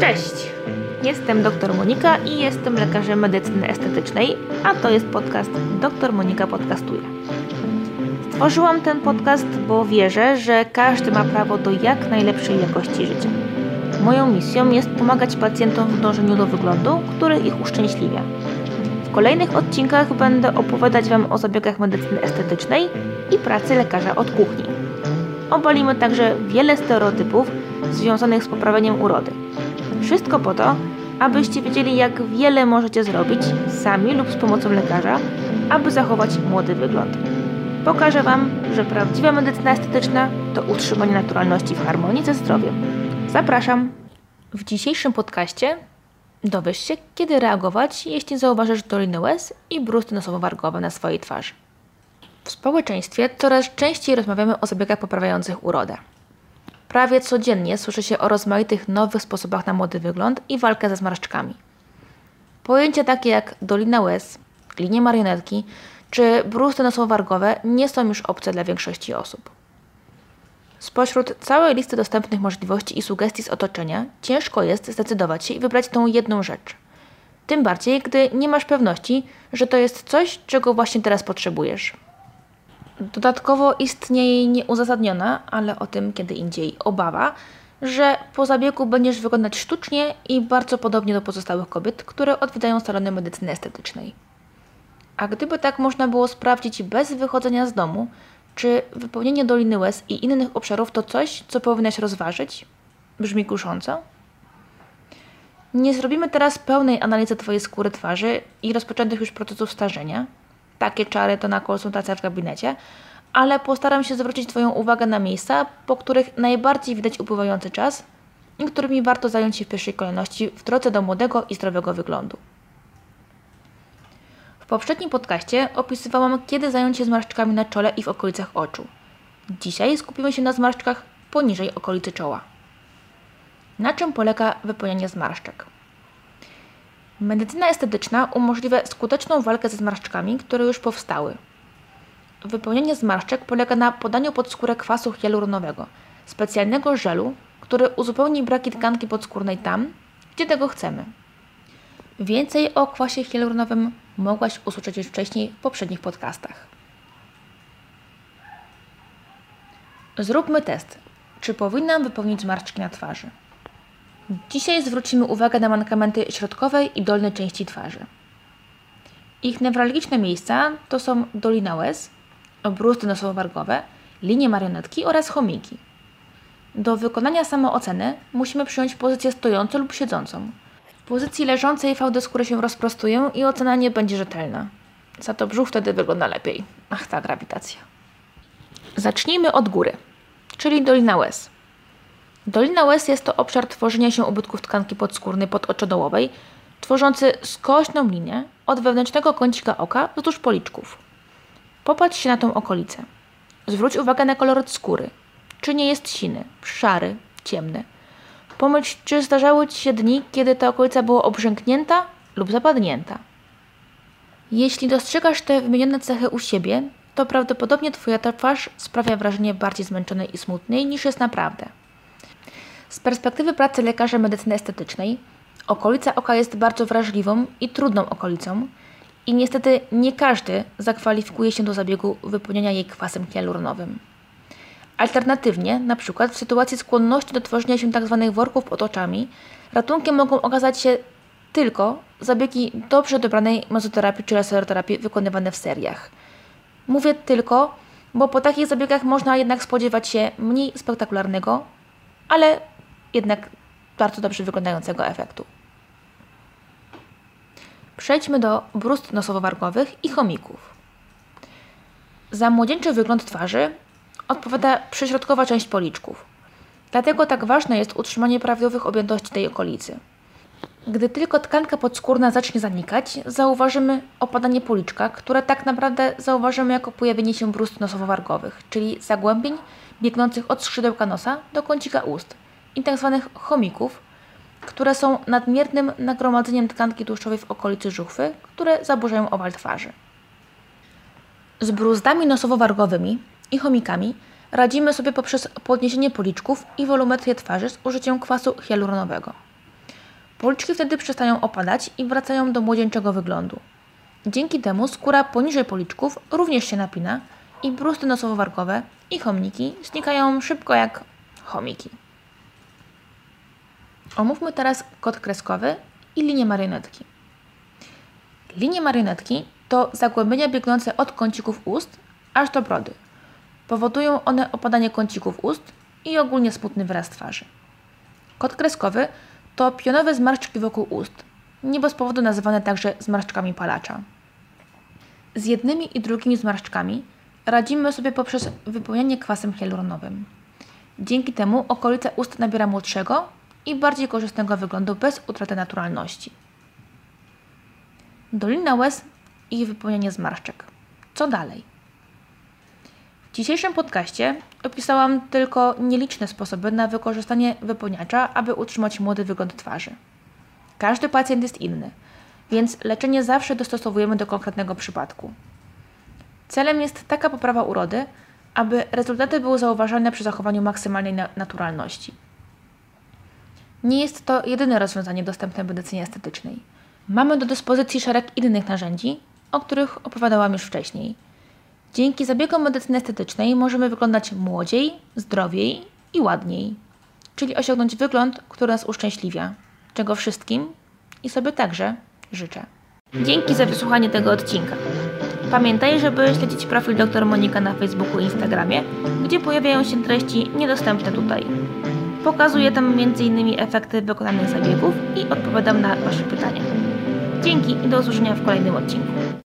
Cześć! Jestem dr Monika i jestem lekarzem medycyny estetycznej, a to jest podcast Dr Monika Podcastuje. Stworzyłam ten podcast, bo wierzę, że każdy ma prawo do jak najlepszej jakości życia. Moją misją jest pomagać pacjentom w dążeniu do wyglądu, który ich uszczęśliwia. W kolejnych odcinkach będę opowiadać Wam o zabiegach medycyny estetycznej i pracy lekarza od kuchni. Obalimy także wiele stereotypów związanych z poprawieniem urody. Wszystko po to, abyście wiedzieli, jak wiele możecie zrobić sami lub z pomocą lekarza, aby zachować młody wygląd. Pokażę Wam, że prawdziwa medycyna estetyczna to utrzymanie naturalności w harmonii ze zdrowiem. Zapraszam! W dzisiejszym podcaście dowiesz się, kiedy reagować, jeśli zauważysz doliny łez i brusty nosowo-wargowe na swojej twarzy. W społeczeństwie coraz częściej rozmawiamy o zabiegach poprawiających urodę. Prawie codziennie słyszy się o rozmaitych nowych sposobach na młody wygląd i walkę ze zmarszczkami. Pojęcia takie jak dolina łez, linie marionetki czy brusty nosowo-wargowe nie są już obce dla większości osób. Spośród całej listy dostępnych możliwości i sugestii z otoczenia ciężko jest zdecydować się i wybrać tą jedną rzecz. Tym bardziej, gdy nie masz pewności, że to jest coś, czego właśnie teraz potrzebujesz. Dodatkowo istnieje nieuzasadniona, ale o tym kiedy indziej, obawa, że po zabiegu będziesz wyglądać sztucznie i bardzo podobnie do pozostałych kobiet, które odwiedzają salony medycyny estetycznej. A gdyby tak można było sprawdzić bez wychodzenia z domu, czy wypełnienie doliny łez i innych obszarów to coś, co powinnaś rozważyć? Brzmi kusząco? Nie zrobimy teraz pełnej analizy Twojej skóry twarzy i rozpoczętych już procesów starzenia. Takie czary to na konsultacjach w gabinecie, ale postaram się zwrócić Twoją uwagę na miejsca, po których najbardziej widać upływający czas i którymi warto zająć się w pierwszej kolejności w drodze do młodego i zdrowego wyglądu. W poprzednim podcaście opisywałam, kiedy zająć się zmarszczkami na czole i w okolicach oczu. Dzisiaj skupimy się na zmarszczkach poniżej okolicy czoła. Na czym polega wypełnianie zmarszczek? Medycyna estetyczna umożliwia skuteczną walkę ze zmarszczkami, które już powstały. Wypełnienie zmarszczek polega na podaniu pod skórę kwasu hialuronowego, specjalnego żelu, który uzupełni braki tkanki podskórnej tam, gdzie tego chcemy. Więcej o kwasie hialuronowym mogłaś usłyszeć już wcześniej w poprzednich podcastach. Zróbmy test. Czy powinnam wypełnić zmarszczki na twarzy? Dzisiaj zwrócimy uwagę na mankamenty środkowej i dolnej części twarzy. Ich newralgiczne miejsca to są dolina łez, obrusty nosowo-wargowe, linie marionetki oraz chomiki. Do wykonania samooceny musimy przyjąć pozycję stojącą lub siedzącą. W pozycji leżącej fałdy skóry się rozprostują i ocena nie będzie rzetelna. Za to brzuch wtedy wygląda lepiej. Ach, ta grawitacja. Zacznijmy od góry, czyli dolina łez. Dolina łez jest to obszar tworzenia się ubytków tkanki podskórnej podoczodołowej, tworzący skośną linię od wewnętrznego kącika oka wzdłuż policzków. Popatrz się na tą okolicę. Zwróć uwagę na kolor skóry. Czy nie jest siny, szary, ciemny. Pomyśl, czy zdarzały Ci się dni, kiedy ta okolica była obrzęknięta lub zapadnięta. Jeśli dostrzegasz te wymienione cechy u siebie, to prawdopodobnie Twoja twarz sprawia wrażenie bardziej zmęczonej i smutnej niż jest naprawdę. Z perspektywy pracy lekarza medycyny estetycznej, okolica oka jest bardzo wrażliwą i trudną okolicą i niestety nie każdy zakwalifikuje się do zabiegu wypełniania jej kwasem hialuronowym. Alternatywnie, na przykład w sytuacji skłonności do tworzenia się tzw. Tak worków pod oczami, ratunkiem mogą okazać się tylko zabiegi dobrze dobranej mezoterapii czy laseroterapii wykonywane w seriach. Mówię tylko, bo po takich zabiegach można jednak spodziewać się mniej spektakularnego, ale jednak bardzo dobrze wyglądającego efektu. Przejdźmy do brust nosowo-wargowych i chomików. Za młodzieńczy wygląd twarzy odpowiada przyśrodkowa część policzków. Dlatego tak ważne jest utrzymanie prawidłowych objętości tej okolicy. Gdy tylko tkanka podskórna zacznie zanikać, zauważymy opadanie policzka, które tak naprawdę zauważymy jako pojawienie się brust nosowo-wargowych, czyli zagłębień biegnących od skrzydełka nosa do kącika ust i tzw. Tak chomików, które są nadmiernym nagromadzeniem tkanki tłuszczowej w okolicy żuchwy, które zaburzają owal twarzy. Z bruzdami nosowo-wargowymi i chomikami radzimy sobie poprzez podniesienie policzków i wolumetrię twarzy z użyciem kwasu hialuronowego. Policzki wtedy przestają opadać i wracają do młodzieńczego wyglądu. Dzięki temu skóra poniżej policzków również się napina i brusty nosowo-warkowe i chomniki znikają szybko jak chomiki. Omówmy teraz kod kreskowy i linię marionetki. Linie marionetki to zagłębienia biegnące od kącików ust aż do brody. Powodują one opadanie kącików ust i ogólnie smutny wyraz twarzy. Kod kreskowy to pionowe zmarszczki wokół ust, nie bez powodu nazywane także zmarszczkami palacza. Z jednymi i drugimi zmarszczkami radzimy sobie poprzez wypełnianie kwasem hialuronowym. Dzięki temu okolica ust nabiera młodszego i bardziej korzystnego wyglądu bez utraty naturalności. Dolina łez i wypełnianie zmarszczek. Co dalej? W dzisiejszym podcaście opisałam tylko nieliczne sposoby na wykorzystanie wypełniacza, aby utrzymać młody wygląd twarzy. Każdy pacjent jest inny, więc leczenie zawsze dostosowujemy do konkretnego przypadku. Celem jest taka poprawa urody, aby rezultaty były zauważalne przy zachowaniu maksymalnej naturalności. Nie jest to jedyne rozwiązanie dostępne w medycynie estetycznej. Mamy do dyspozycji szereg innych narzędzi, o których opowiadałam już wcześniej. Dzięki zabiegom medycyny estetycznej możemy wyglądać młodziej, zdrowiej i ładniej, czyli osiągnąć wygląd, który nas uszczęśliwia, czego wszystkim i sobie także życzę. Dzięki za wysłuchanie tego odcinka. Pamiętaj, żeby śledzić profil dr Monika na Facebooku i Instagramie, gdzie pojawiają się treści niedostępne tutaj. Pokazuję tam m.in. efekty wykonanych zabiegów i odpowiadam na Wasze pytania. Dzięki i do usłyszenia w kolejnym odcinku.